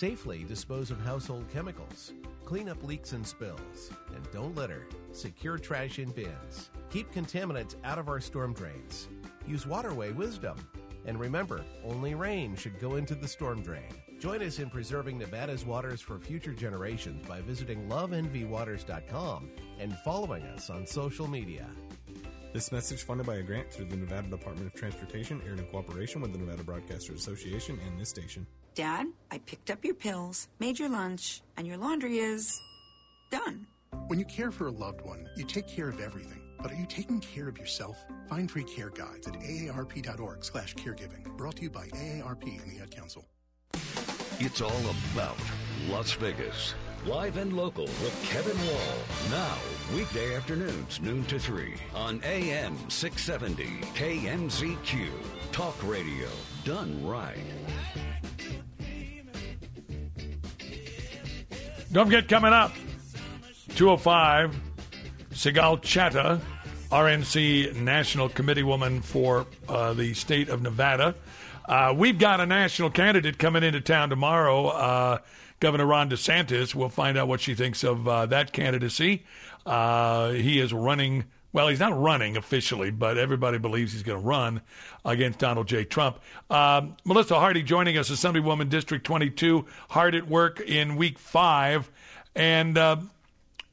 Safely dispose of household chemicals. Clean up leaks and spills. And don't litter. Secure trash in bins. Keep contaminants out of our storm drains. Use waterway wisdom. And remember, only rain should go into the storm drain. Join us in preserving Nevada's waters for future generations by visiting loveenvywaters.com and following us on social media. This message funded by a grant through the Nevada Department of Transportation, aired in cooperation with the Nevada Broadcasters Association and this station. Dad, I picked up your pills, made your lunch, and your laundry is done. When you care for a loved one, you take care of everything. But are you taking care of yourself? Find free care guides at aarp.org slash caregiving. Brought to you by AARP and the Ad Council. It's all about Las Vegas. Live and local with Kevin Wall. Now, weekday afternoons, noon to 3 on AM 670 KMZQ. Talk radio done right. Don't forget coming up 205 Sigal Chattah, RNC National Committee woman for uh, the state of Nevada. Uh, we've got a national candidate coming into town tomorrow, uh, Governor Ron DeSantis. We'll find out what she thinks of uh, that candidacy. Uh, he is running. Well, he's not running officially, but everybody believes he's going to run against Donald J. Trump. Um, Melissa Hardy joining us, Assemblywoman District 22, hard at work in week five. And, uh,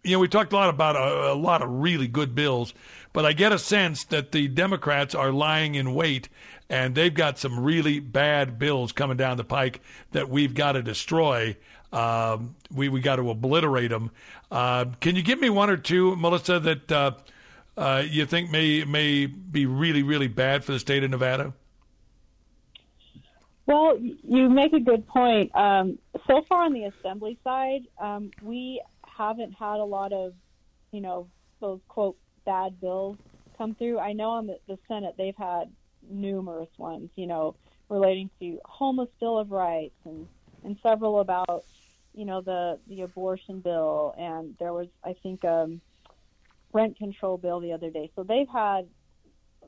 you know, we talked a lot about a, a lot of really good bills, but I get a sense that the Democrats are lying in wait and they've got some really bad bills coming down the pike that we've got to destroy. Um, we we got to obliterate them. Uh, can you give me one or two, Melissa, that uh, uh, you think may may be really really bad for the state of Nevada? Well, you make a good point. Um, so far on the assembly side, um, we haven't had a lot of, you know, those quote bad bills come through. I know on the, the Senate they've had numerous ones, you know, relating to homeless bill of rights and and several about, you know, the the abortion bill and there was I think um rent control bill the other day. So they've had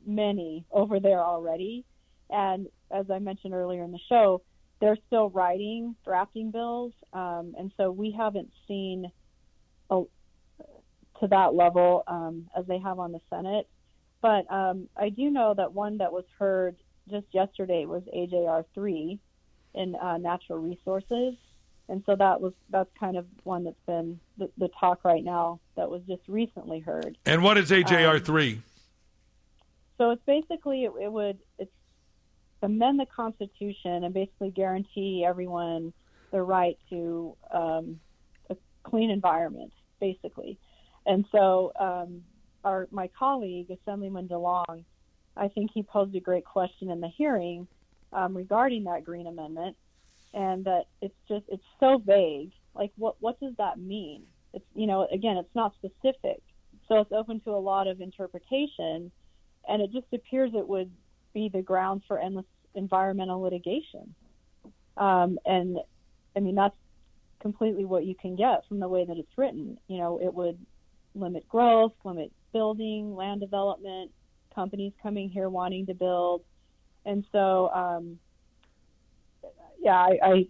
many over there already and as I mentioned earlier in the show, they're still writing, drafting bills, um, and so we haven't seen a, to that level um, as they have on the Senate. But um, I do know that one that was heard just yesterday was AJR three in uh, natural resources, and so that was that's kind of one that's been the, the talk right now that was just recently heard. And what is AJR three? Um, so it's basically it, it would it's amend the Constitution and basically guarantee everyone the right to um, a clean environment, basically. And so um, our my colleague, Assemblyman DeLong, I think he posed a great question in the hearing um, regarding that Green Amendment, and that it's just it's so vague. Like, what what does that mean? It's you know, again, it's not specific, so it's open to a lot of interpretation, and it just appears it would be the grounds for endless environmental litigation. Um, and I mean, that's completely what you can get from the way that it's written. You know, it would limit growth, limit building, land development, companies coming here wanting to build. And so, um, yeah, I, I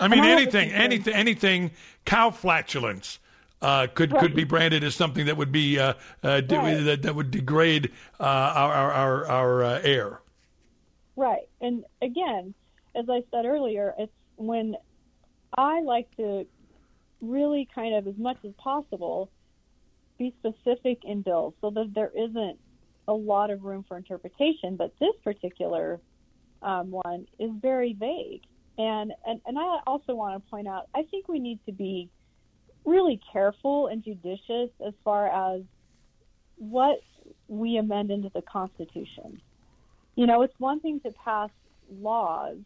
I mean, anything, anything, anything, cow flatulence uh, could right. could be branded as something that would be uh, uh, de- right. that, that would degrade uh, our our our, our uh, air. Right, and again, as I said earlier, it's when I like to really kind of as much as possible be specific in bills so that there isn't a lot of room for interpretation. But this particular um, one is very vague. And, and, and I also want to point out, I think we need to be really careful and judicious as far as what we amend into the Constitution. You know, it's one thing to pass laws,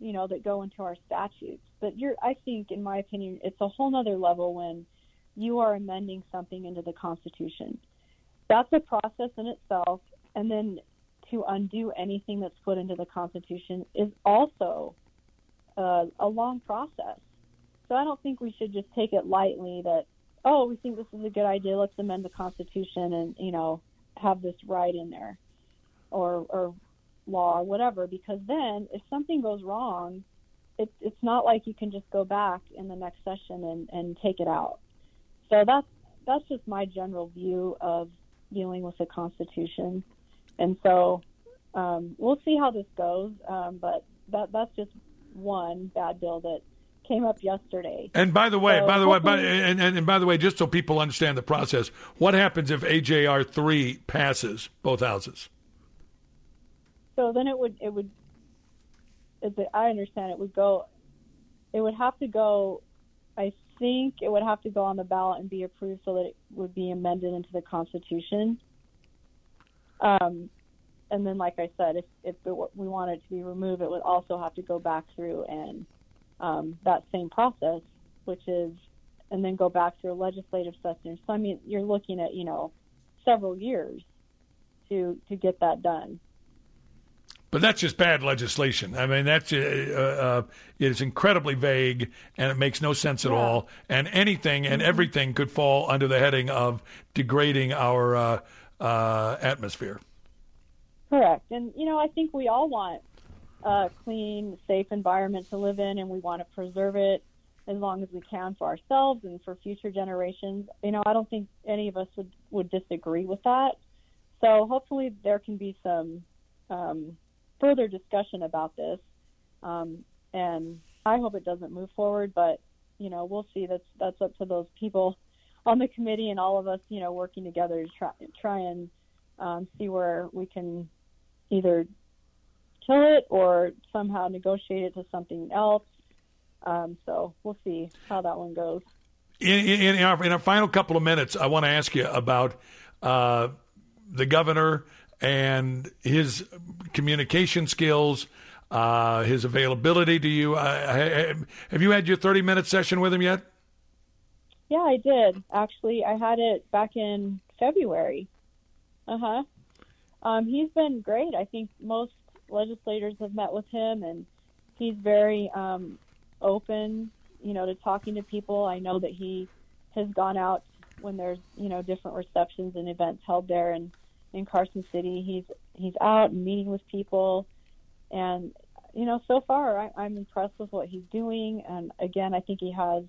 you know, that go into our statutes, but you're, I think, in my opinion, it's a whole other level when you are amending something into the Constitution. That's a process in itself, and then to undo anything that's put into the Constitution is also uh, a long process. So I don't think we should just take it lightly that oh we think this is a good idea let's amend the Constitution and you know have this right in there or or law or whatever because then if something goes wrong it, it's not like you can just go back in the next session and, and take it out. So that's that's just my general view of dealing with the Constitution, and so um, we'll see how this goes. Um, but that that's just one bad bill that came up yesterday. And by the way, So by the way, by, and, and, and by the way, just so people understand the process, what happens if AJR three passes both houses? So then it would it would as I understand it would go it would have to go I think it would have to go on the ballot and be approved so that it would be amended into the Constitution. Um, and then, like I said, if if it, we wanted it to be removed, it would also have to go back through and um, that same process, which is, and then go back through a legislative session. So I mean, you're looking at you know several years to to get that done. But that's just bad legislation. I mean, that's uh, uh, it's incredibly vague and it makes no sense at Yeah. all. And anything and everything could fall under the heading of degrading our uh, uh, atmosphere. Correct. And, you know, I think we all want a clean, safe environment to live in, and we want to preserve it as long as we can for ourselves and for future generations. You know, I don't think any of us would, would disagree with that. So hopefully there can be some um, further discussion about this. Um, and I hope it doesn't move forward, but, you know, we'll see. That's, that's up to those people on the committee and all of us, you know, working together to try, try and um, see where we can either kill it or somehow negotiate it to something else. Um, so we'll see how that one goes. In, in, in, our, in our final couple of minutes, I want to ask you about uh, the governor and his communication skills, uh, his availability to you. Uh, have you had your 30 minute session with him yet? Yeah, I did. Actually, I had it back in February. Uh huh. Um, he's been great. I think most legislators have met with him, and he's very um, open, you know, to talking to people. I know that he has gone out when there's, you know, different receptions and events held there in, in Carson City. He's he's out and meeting with people, and you know, so far I, I'm impressed with what he's doing. And again, I think he has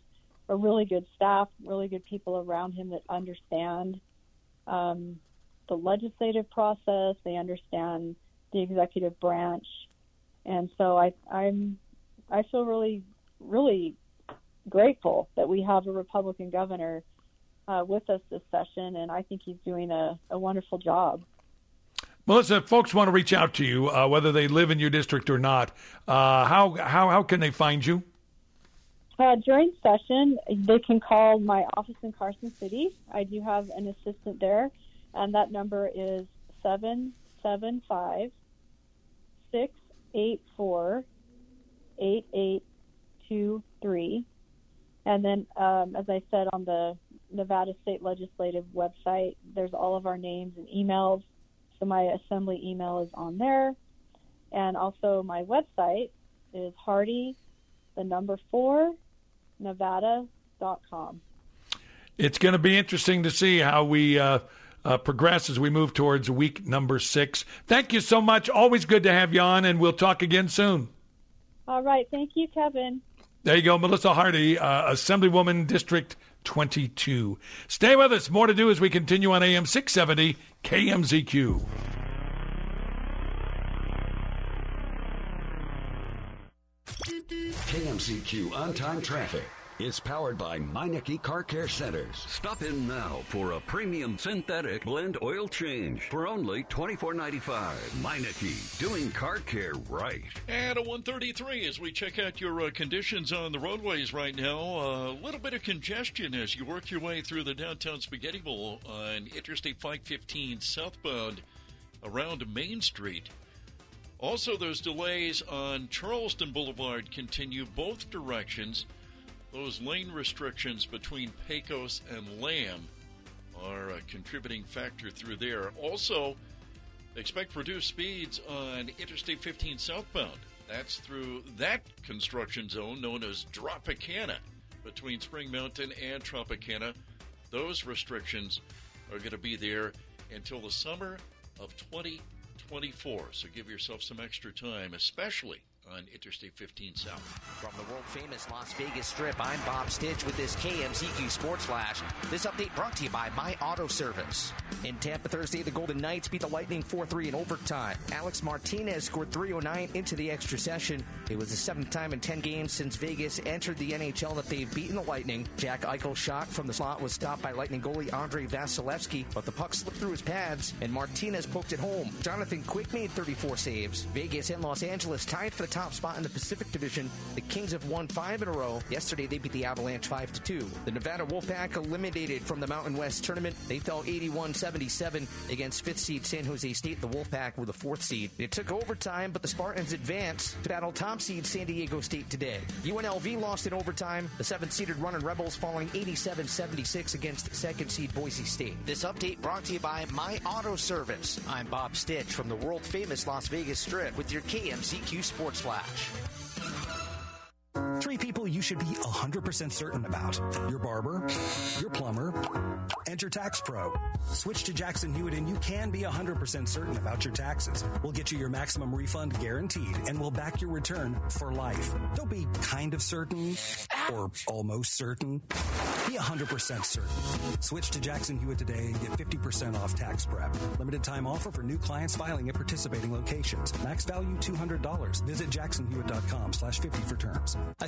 a really good staff, really good people around him that understand um, the legislative process. They understand the executive branch, and so I, I'm I feel really really grateful that we have a Republican governor uh, with us this session, and I think he's doing a, a wonderful job. Melissa, if folks want to reach out to you, uh, whether they live in your district or not, uh, how, how, how can they find you? Uh, during session, they can call my office in Carson City. I do have an assistant there, and that number is seven seven five six eight four eight eight two three. And then, um, as I said on the Nevada State Legislative website, there's all of our names and emails. So my assembly email is on there, and also my website is Hardy, the number four nevada.com. It's going to be interesting to see how we uh, uh, progress as we move towards week number six. Thank you so much. Always good to have you on, and we'll talk again soon. All right. Thank you, Kevin. There you go, Melissa Hardy, uh, Assemblywoman District 22. Stay with us. More to do as we continue on AM 670 KMZQ. KMZQ on time traffic is powered by Meineke Car Care Centers. Stop in now for a premium synthetic blend oil change for only $24.95. Meineke, doing car care right. And a 133 as we check out your uh, conditions on the roadways right now. A little bit of congestion as you work your way through the downtown Spaghetti Bowl on Interstate 515 southbound around Main Street. Also, those delays on Charleston Boulevard continue both directions. Those lane restrictions between Pecos and Lamb are a contributing factor through there. Also, expect reduced speeds on Interstate 15 southbound. That's through that construction zone known as Tropicana between Spring Mountain and Tropicana. Those restrictions are going to be there until the summer of 2024. So give yourself some extra time, especially on Interstate 15 South. From the world famous Las Vegas Strip, I'm Bob Stitch with this KMZQ Sports Flash. This update brought to you by My Auto Service. In Tampa Thursday, the Golden Knights beat the Lightning 4 3 in overtime. Alec Martinez scored 309 into the extra session. It was the seventh time in 10 games since Vegas entered the NHL that they've beaten the Lightning. Jack Eichel's shot from the slot was stopped by Lightning goalie Andrei Vasilevskiy, but the puck slipped through his pads and Martinez poked it home. Jonathan Quick made 34 saves. Vegas and Los Angeles tied for the top spot in the Pacific Division. The Kings have won five in a row. Yesterday they beat the Avalanche 5 to 2. The Nevada Wolfpack eliminated from the Mountain West tournament. They fell 81-77 against fifth seed San Jose State. The Wolfpack were the fourth seed. It took overtime, but the Spartans advanced to battle top seed San Diego State today. UNLV lost in overtime. The seventh seeded Running Rebels falling 87-76 against second seed Boise State. This update brought to you by My Auto Service. I'm Bob Stitch from the world famous Las Vegas Strip with your KMZQ Sports Flash. Three people you should be 100% certain about your barber, your plumber, and your tax pro. Switch to Jackson Hewitt and you can be 100% certain about your taxes. We'll get you your maximum refund guaranteed and we'll back your return for life. Don't be kind of certain or almost certain. Be 100% certain. Switch to Jackson Hewitt today and get 50% off tax prep. Limited time offer for new clients filing at participating locations. Max value $200. Visit jacksonhewitt.com slash 50 for terms. I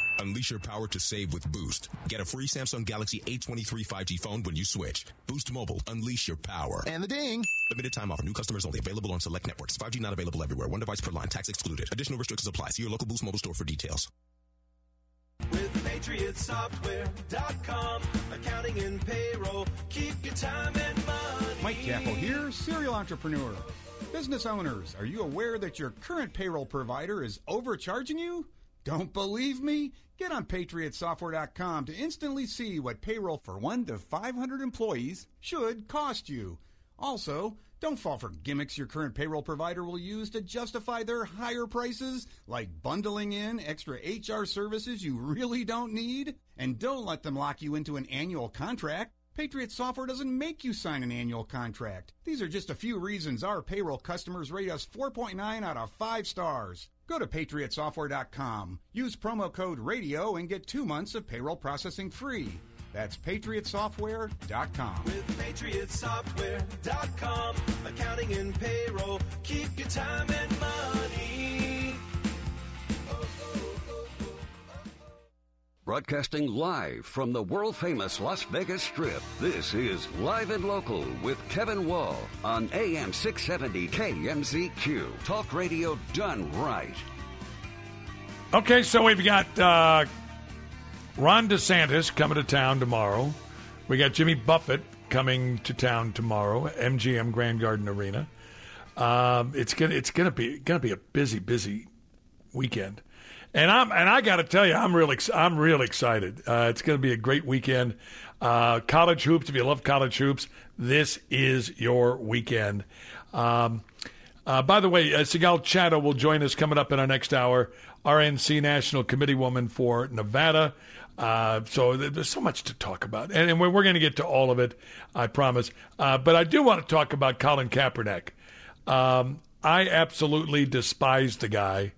Unleash your power to save with Boost. Get a free Samsung Galaxy A23 5G phone when you switch. Boost Mobile. Unleash your power. And the ding. Limited time offer. New customers only. Available on select networks. 5G not available everywhere. One device per line. Tax excluded. Additional restrictions apply. See your local Boost Mobile store for details. With PatriotSoftware.com, accounting and payroll, keep your time and money. Mike Kappel here, serial entrepreneur. Business owners, are you aware that your current payroll provider is overcharging you? Don't believe me? Get on PatriotSoftware.com to instantly see what payroll for 1 to 500 employees should cost you. Also, don't fall for gimmicks your current payroll provider will use to justify their higher prices, like bundling in extra HR services you really don't need. And don't let them lock you into an annual contract. Patriot Software doesn't make you sign an annual contract. These are just a few reasons our payroll customers rate us 4.9 out of 5 stars. Go to patriotsoftware.com. Use promo code RADIO and get two months of payroll processing free. That's patriotsoftware.com. With PatriotSoftware.com, accounting and payroll, keep your time and money. Broadcasting live from the world famous Las Vegas Strip, this is Live and Local with Kevin Wall on AM 670 KMZQ. Talk radio done right. Okay, so we've got uh, Ron DeSantis coming to town tomorrow. We got Jimmy Buffett coming to town tomorrow, MGM Grand Garden Arena. Um, it's gonna it's gonna be gonna be a busy busy weekend, and I'm and I got to tell you I'm really I'm real excited. Uh, it's gonna be a great weekend. Uh, college hoops, if you love college hoops, this is your weekend. Um, uh, by the way, uh, Sigal will join us coming up in our next hour. RNC National Committee woman for Nevada. Uh, so there's so much to talk about, and, and we're, we're going to get to all of it, I promise. Uh, but I do want to talk about Colin Kaepernick. Um, I absolutely despise the guy.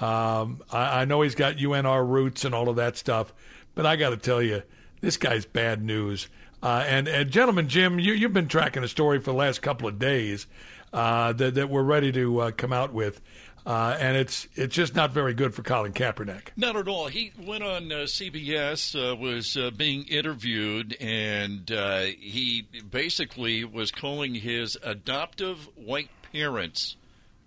Um, I, I know he's got UNR roots and all of that stuff, but I got to tell you, this guy's bad news. Uh, and, and gentlemen, Jim, you, you've been tracking the story for the last couple of days uh, that, that we're ready to uh, come out with. Uh, and it's it's just not very good for Colin Kaepernick. Not at all. He went on uh, CBS, uh, was being interviewed, and he basically was calling his adoptive white parents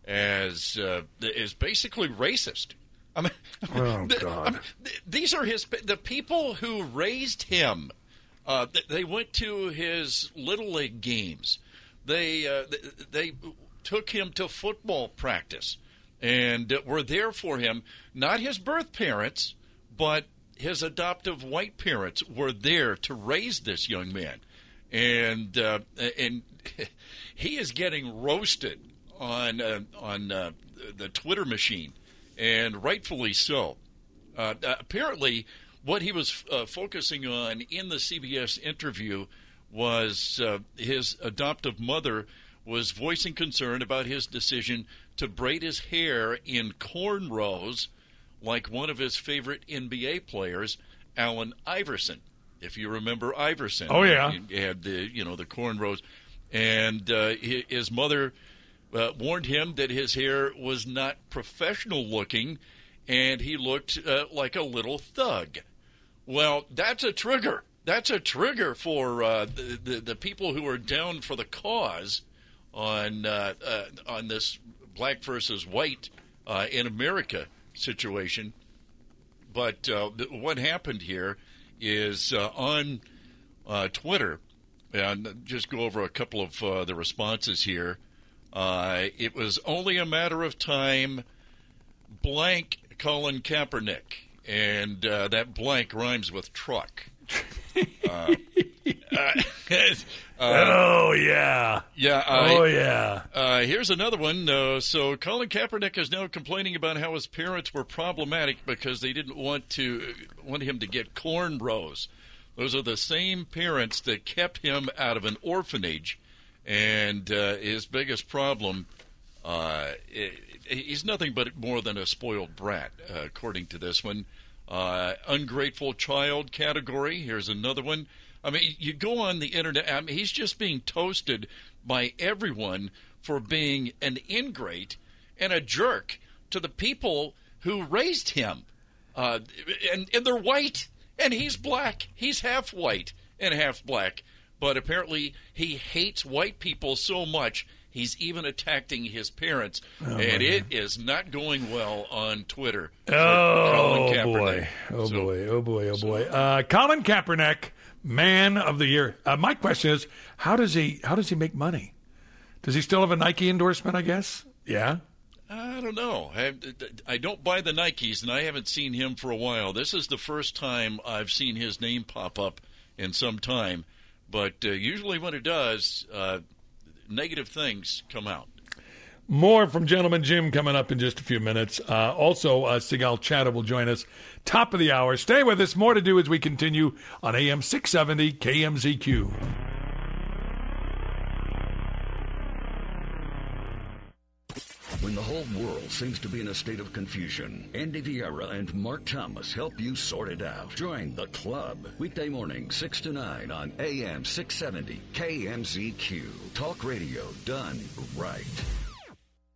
as uh, is basically racist. I mean, oh the, God! I mean, th- these are his the people who raised him. Th- they went to his little league games. They th- they took him to football practice and were there for him. Not his birth parents, but his adoptive white parents were there to raise this young man, and uh, and he is getting roasted on uh, on uh, the Twitter machine. and rightfully so. Uh, uh, apparently, what he was uh, focusing on in the CBS interview was uh, his adoptive mother was voicing concern about his decision to braid his hair in cornrows like one of his favorite NBA players, Allen Iverson. If you remember Iverson, Oh, yeah. he had the you know the cornrows, and uh, his mother uh, warned him that his hair was not professional looking, and he looked uh, like a little thug. Well, that's a trigger. That's a trigger for uh, the, the the people who are down for the cause on uh, uh, on this black versus white uh, in America situation. But what happened here is on Twitter, and just go over a couple of the responses here. Uh, it was only a matter of time. Blank Colin Kaepernick, and uh, that blank rhymes with truck. Uh, uh, oh yeah, yeah. Uh, oh yeah. uh, here's another one. Uh, so Colin Kaepernick is now complaining about how his parents were problematic because they didn't want to want him to get cornrows. Those are the same parents that kept him out of an orphanage, and uh, his biggest problem, uh, he's nothing but more than a spoiled brat, uh, according to this one. Uh, ungrateful child category. Here's another one. I mean, you go on the internet. I mean, he's just being toasted by everyone for being an ingrate and a jerk to the people who raised him. Uh, and, and they're white, and he's black. He's half white and half black. But apparently, he hates white people so much. He's even attacking his parents, Oh, and it is not going well on Twitter. Oh boy! Oh So- boy! Oh boy! Oh boy! Uh, Colin Kaepernick, man of the year. Uh, my question is, how does he how does he make money? Does he still have a Nike endorsement? I guess. Yeah. I don't know. I, I don't buy the Nikes, and I haven't seen him for a while. This is the first time I've seen his name pop up in some time. But uh, usually, when it does, uh, negative things come out. More from Gentleman Jim coming up in just a few minutes. Uh, also, uh, Sigal Chattah will join us top of the hour. Stay with us. More to do as we continue on AM 670 KMZQ. When the whole world seems to be in a state of confusion, Andy Vieira and Mark Thomas help you sort it out. Join the club. Weekday morning, 6 to 9 on AM 670 KMZQ. Talk radio done right.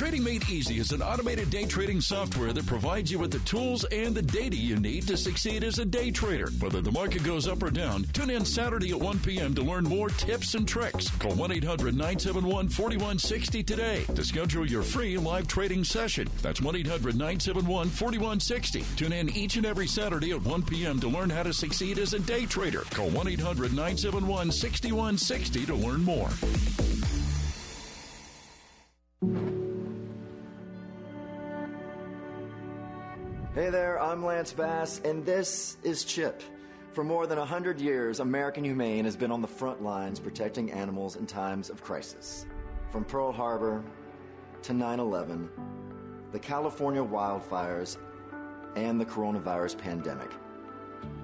Trading Made Easy is an automated day trading software that provides you with the tools and the data you need to succeed as a day trader. Whether the market goes up or down, tune in Saturday at 1 p.m. to learn more tips and tricks. Call 1 800 971 4160 today to schedule your free live trading session. That's 1 800 971 4160. Tune in each and every Saturday at 1 p.m. to learn how to succeed as a day trader. Call 1 800 971 6160 to learn more. Hey there, I'm Lance Bass, and this is Chip. For more than 100 years, American Humane has been on the front lines protecting animals in times of crisis. From Pearl Harbor to 9 11, the California wildfires, and the coronavirus pandemic.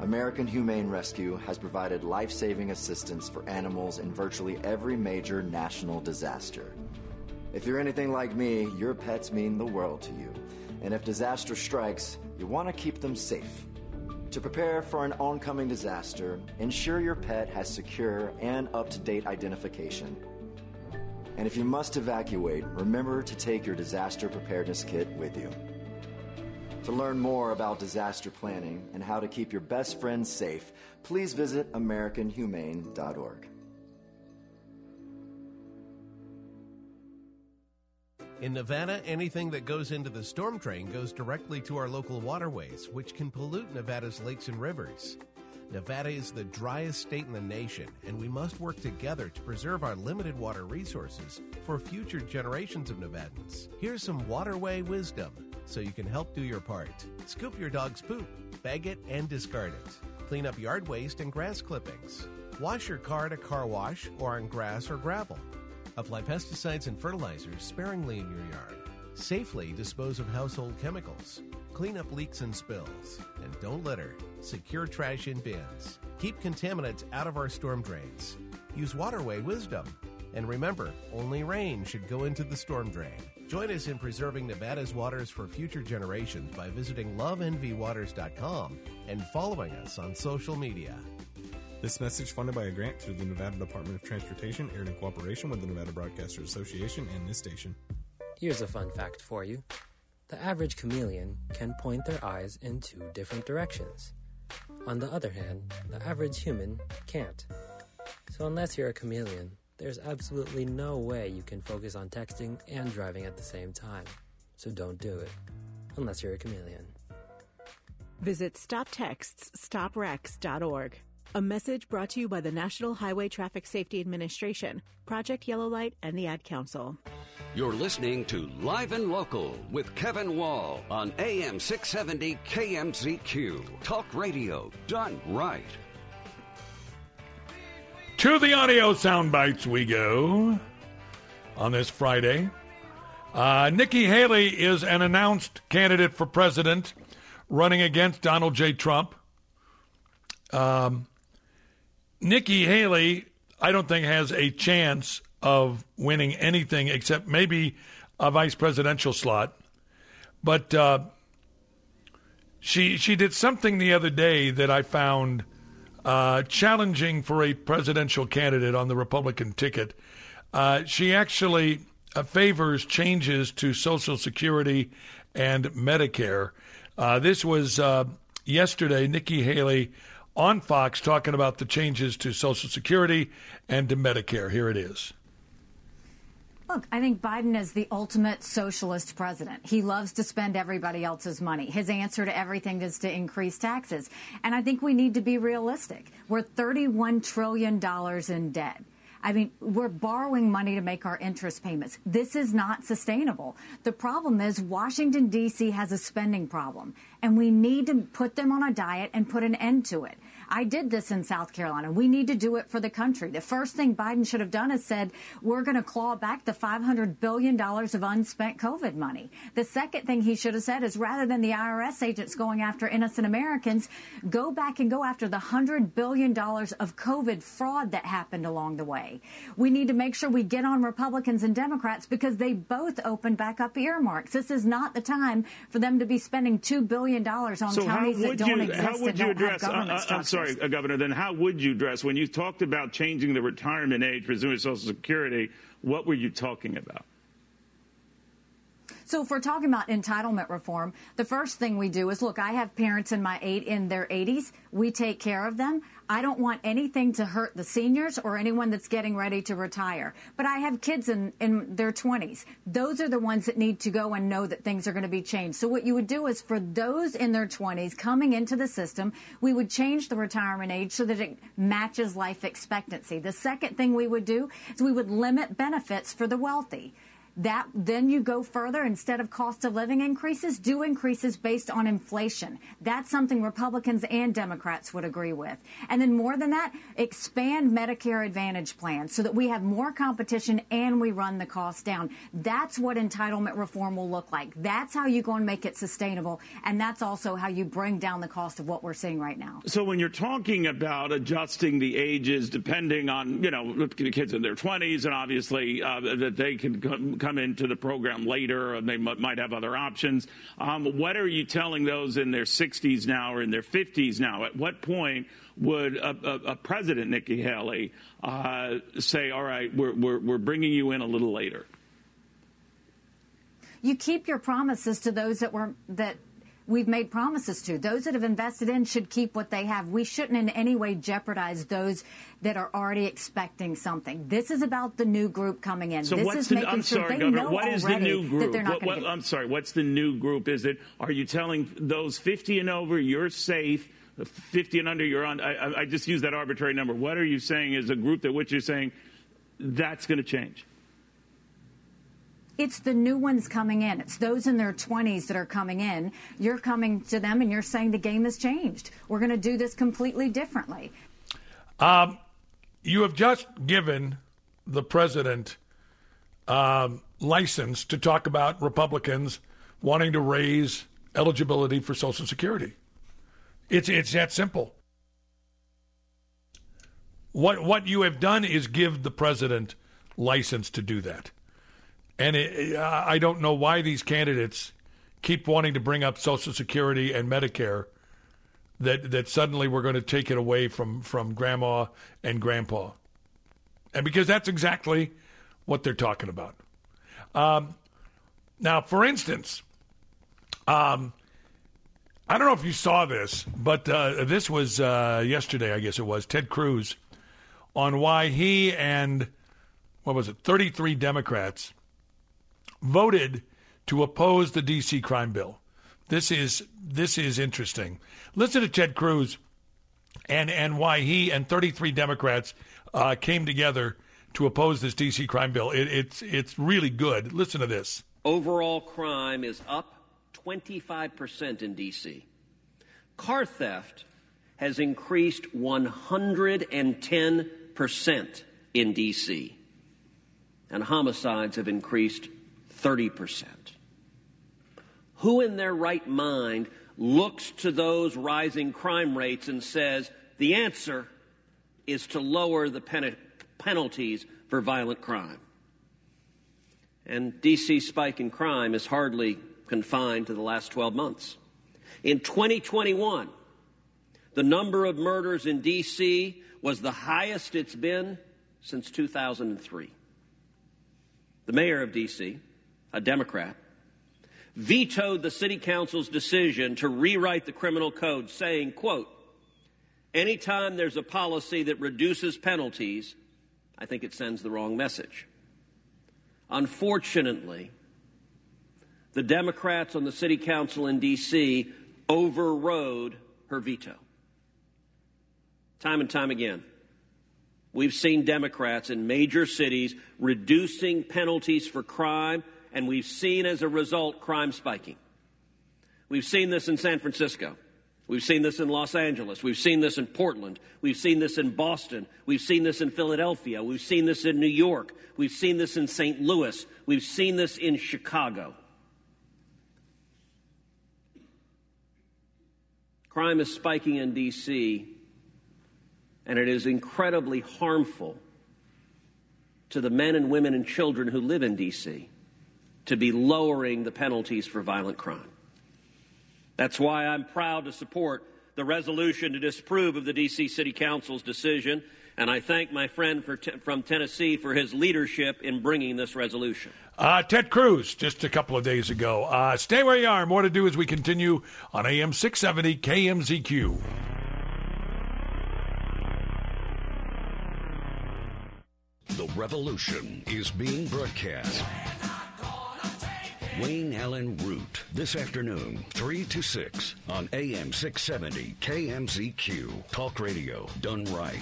American Humane Rescue has provided life saving assistance for animals in virtually every major national disaster. If you're anything like me, your pets mean the world to you. And if disaster strikes, you want to keep them safe. To prepare for an oncoming disaster, ensure your pet has secure and up to date identification. And if you must evacuate, remember to take your disaster preparedness kit with you. To learn more about disaster planning and how to keep your best friends safe, please visit AmericanHumane.org. In Nevada, anything that goes into the storm drain goes directly to our local waterways, which can pollute Nevada's lakes and rivers. Nevada is the driest state in the nation, and we must work together to preserve our limited water resources for future generations of Nevadans. Here's some waterway wisdom so you can help do your part. Scoop your dog's poop, bag it, and discard it. Clean up yard waste and grass clippings. Wash your car at a car wash or on grass or gravel. Apply pesticides and fertilizers sparingly in your yard. Safely dispose of household chemicals. Clean up leaks and spills. And don't litter. Secure trash in bins. Keep contaminants out of our storm drains. Use waterway wisdom. And remember, only rain should go into the storm drain. Join us in preserving Nevada's waters for future generations by visiting loveenvywaters.com and following us on social media. This message funded by a grant through the Nevada Department of Transportation, aired in cooperation with the Nevada Broadcasters Association and this station. Here's a fun fact for you. The average chameleon can point their eyes in two different directions. On the other hand, the average human can't. So unless you're a chameleon, there's absolutely no way you can focus on texting and driving at the same time. So don't do it. Unless you're a chameleon. Visit StopTextsStopWrecks.org. A message brought to you by the National Highway Traffic Safety Administration, Project Yellow Light, and the Ad Council. You're listening to Live and Local with Kevin Wall on AM 670 KMZQ. Talk radio done right. To the audio sound bites we go on this Friday. Uh, Nikki Haley is an announced candidate for president running against Donald J. Trump. Um, Nikki Haley, I don't think, has a chance of winning anything except maybe a vice presidential slot. But uh, she she did something the other day that I found uh, challenging for a presidential candidate on the Republican ticket. Uh, she actually uh, favors changes to Social Security and Medicare. Uh, this was uh, yesterday. Nikki Haley on Fox talking about the changes to Social Security and to Medicare. Here it is. Look, I think Biden is the ultimate socialist president. He loves to spend everybody else's money. His answer to everything is to increase taxes. And I think we need to be realistic. We're $31 trillion in debt. I mean, we're borrowing money to make our interest payments. This is not sustainable. The problem is Washington, D.C. has a spending problem, and we need to put them on a diet and put an end to it. I did this in South Carolina. We need to do it for the country. The first thing Biden should have done is said, we're going to claw back the $500 billion of unspent COVID money. The second thing he should have said is rather than the IRS agents going after innocent Americans, go back and go after the $100 billion of COVID fraud that happened along the way. We need to make sure we get on Republicans and Democrats because they both opened back up earmarks. This is not the time for them to be spending $2 billion on so counties that don't you, exist how would and you don't address, have government uh, uh, structures. Sorry, uh, Governor, then how would you dress? when you talked about changing the retirement age, presumably Social Security, what were you talking about? So if we're talking about entitlement reform, the first thing we do is look, I have parents in my eight in their 80s. We take care of them. I don't want anything to hurt the seniors or anyone that's getting ready to retire. But I have kids in, in their 20s. Those are the ones that need to go and know that things are going to be changed. So what you would do is for those in their 20s coming into the system, we would change the retirement age so that it matches life expectancy. The second thing we would do is we would limit benefits for the wealthy that then you go further. Instead of cost of living increases do increases based on inflation. That's something republicans and democrats would agree with. And then more than that expand medicare advantage plans so that we have more competition and we run the cost down. That's what entitlement reform will look like. That's how you're going to make it sustainable. And that's also how you bring down the cost of what we're seeing right now. So when you're talking about adjusting the ages depending on, you know, the kids in their 20s and obviously uh, that they can come, come into the program later, and they m- might have other options. Um, what are you telling those in their 60s now or in their 50s now? At what point would a, a, a president, Nikki Haley, uh, say, "All right, we're, we're we're bringing you in a little later"? You keep your promises to those that were that we've made promises to. Those that have invested in should keep what they have. We shouldn't in any way jeopardize those that are already expecting something. This is about the new group coming in. So this what's is the, making I'm sure sorry, they Governor, know what is the new group? What- what- I'm sorry, what's the new group? Is it, are you telling those 50 and over, you're safe, 50 and under, you're on, I, I- I just use that arbitrary number. What are you saying is a group that what you're saying, that's going to change? It's the new ones coming in. It's those in their 20s that are coming in. You're coming to them and you're saying the game has changed. We're going to do this completely differently. Um, you have just given the president um, license to talk about Republicans wanting to raise eligibility for Social Security. It's it's that simple. What what you have done is give the president license to do that, and it, I don't know why these candidates keep wanting to bring up Social Security and Medicare. That that suddenly we're going to take it away from from grandma and grandpa, and because that's exactly what they're talking about. Um, now, for instance, um, I don't know if you saw this, but uh, this was uh, yesterday, I guess it was, Ted Cruz on why he and, what was it, 33 Democrats voted to oppose the D.C. crime bill. This is this is interesting. Listen to Ted Cruz and and why he and 33 Democrats uh, came together to oppose this D.C. crime bill. It, it's it's really good. Listen to this. Overall crime is up 25% in D.C. Car theft has increased 110% in D.C. And homicides have increased 30%. Who in their right mind looks to those rising crime rates and says the answer is to lower the pen- penalties for violent crime? And DC's spike in crime is hardly confined to the last 12 months. In 2021, the number of murders in DC was the highest it's been since 2003. The mayor of DC, a Democrat, vetoed the city council's decision to rewrite the criminal code saying, quote, anytime there's a policy that reduces penalties, I think it sends the wrong message. Unfortunately, the Democrats on the city council in D.C. overrode her veto. Time and time again, we've seen Democrats in major cities reducing penalties for crime, and we've seen as a result crime spiking. We've seen this in San Francisco. We've seen this in Los Angeles. We've seen this in Portland. We've seen this in Boston. We've seen this in Philadelphia. We've seen this in New York. We've seen this in St. Louis. We've seen this in Chicago. Crime is spiking in D.C., and it is incredibly harmful to the men and women and children who live in D.C. to be lowering the penalties for violent crime. That's why I'm proud to support the resolution to disapprove of the D.C. City Council's decision, and I thank my friend t- from Tennessee for his leadership in bringing this resolution. Uh, Ted Cruz, just a couple of days ago. Uh, stay where you are. More to do as we continue on AM 670 KMZQ. The revolution is being broadcast. Wayne Allyn Root, this afternoon, 3 to 6 on AM 670 KMZQ. Talk radio done right.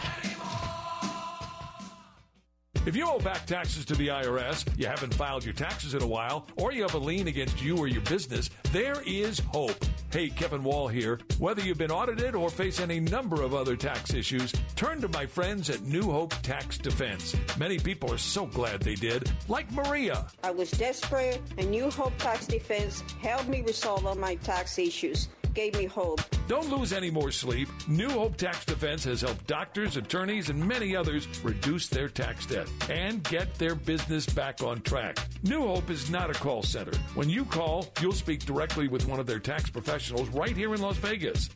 If you owe back taxes to the IRS, you haven't filed your taxes in a while, or you have a lien against you or your business, there is hope. Hey, Kevin Wall here. Whether you've been audited or face any number of other tax issues, turn to my friends at New Hope Tax Defense. Many people are so glad they did, like Maria. I was desperate, and New Hope Tax Defense helped me resolve all my tax issues. Gave me hope. Don't lose any more sleep. New Hope Tax Defense has helped doctors, attorneys, and many others reduce their tax debt and get their business back on track. New Hope is not a call center. When you call, you'll speak directly with one of their tax professionals right here in Las Vegas.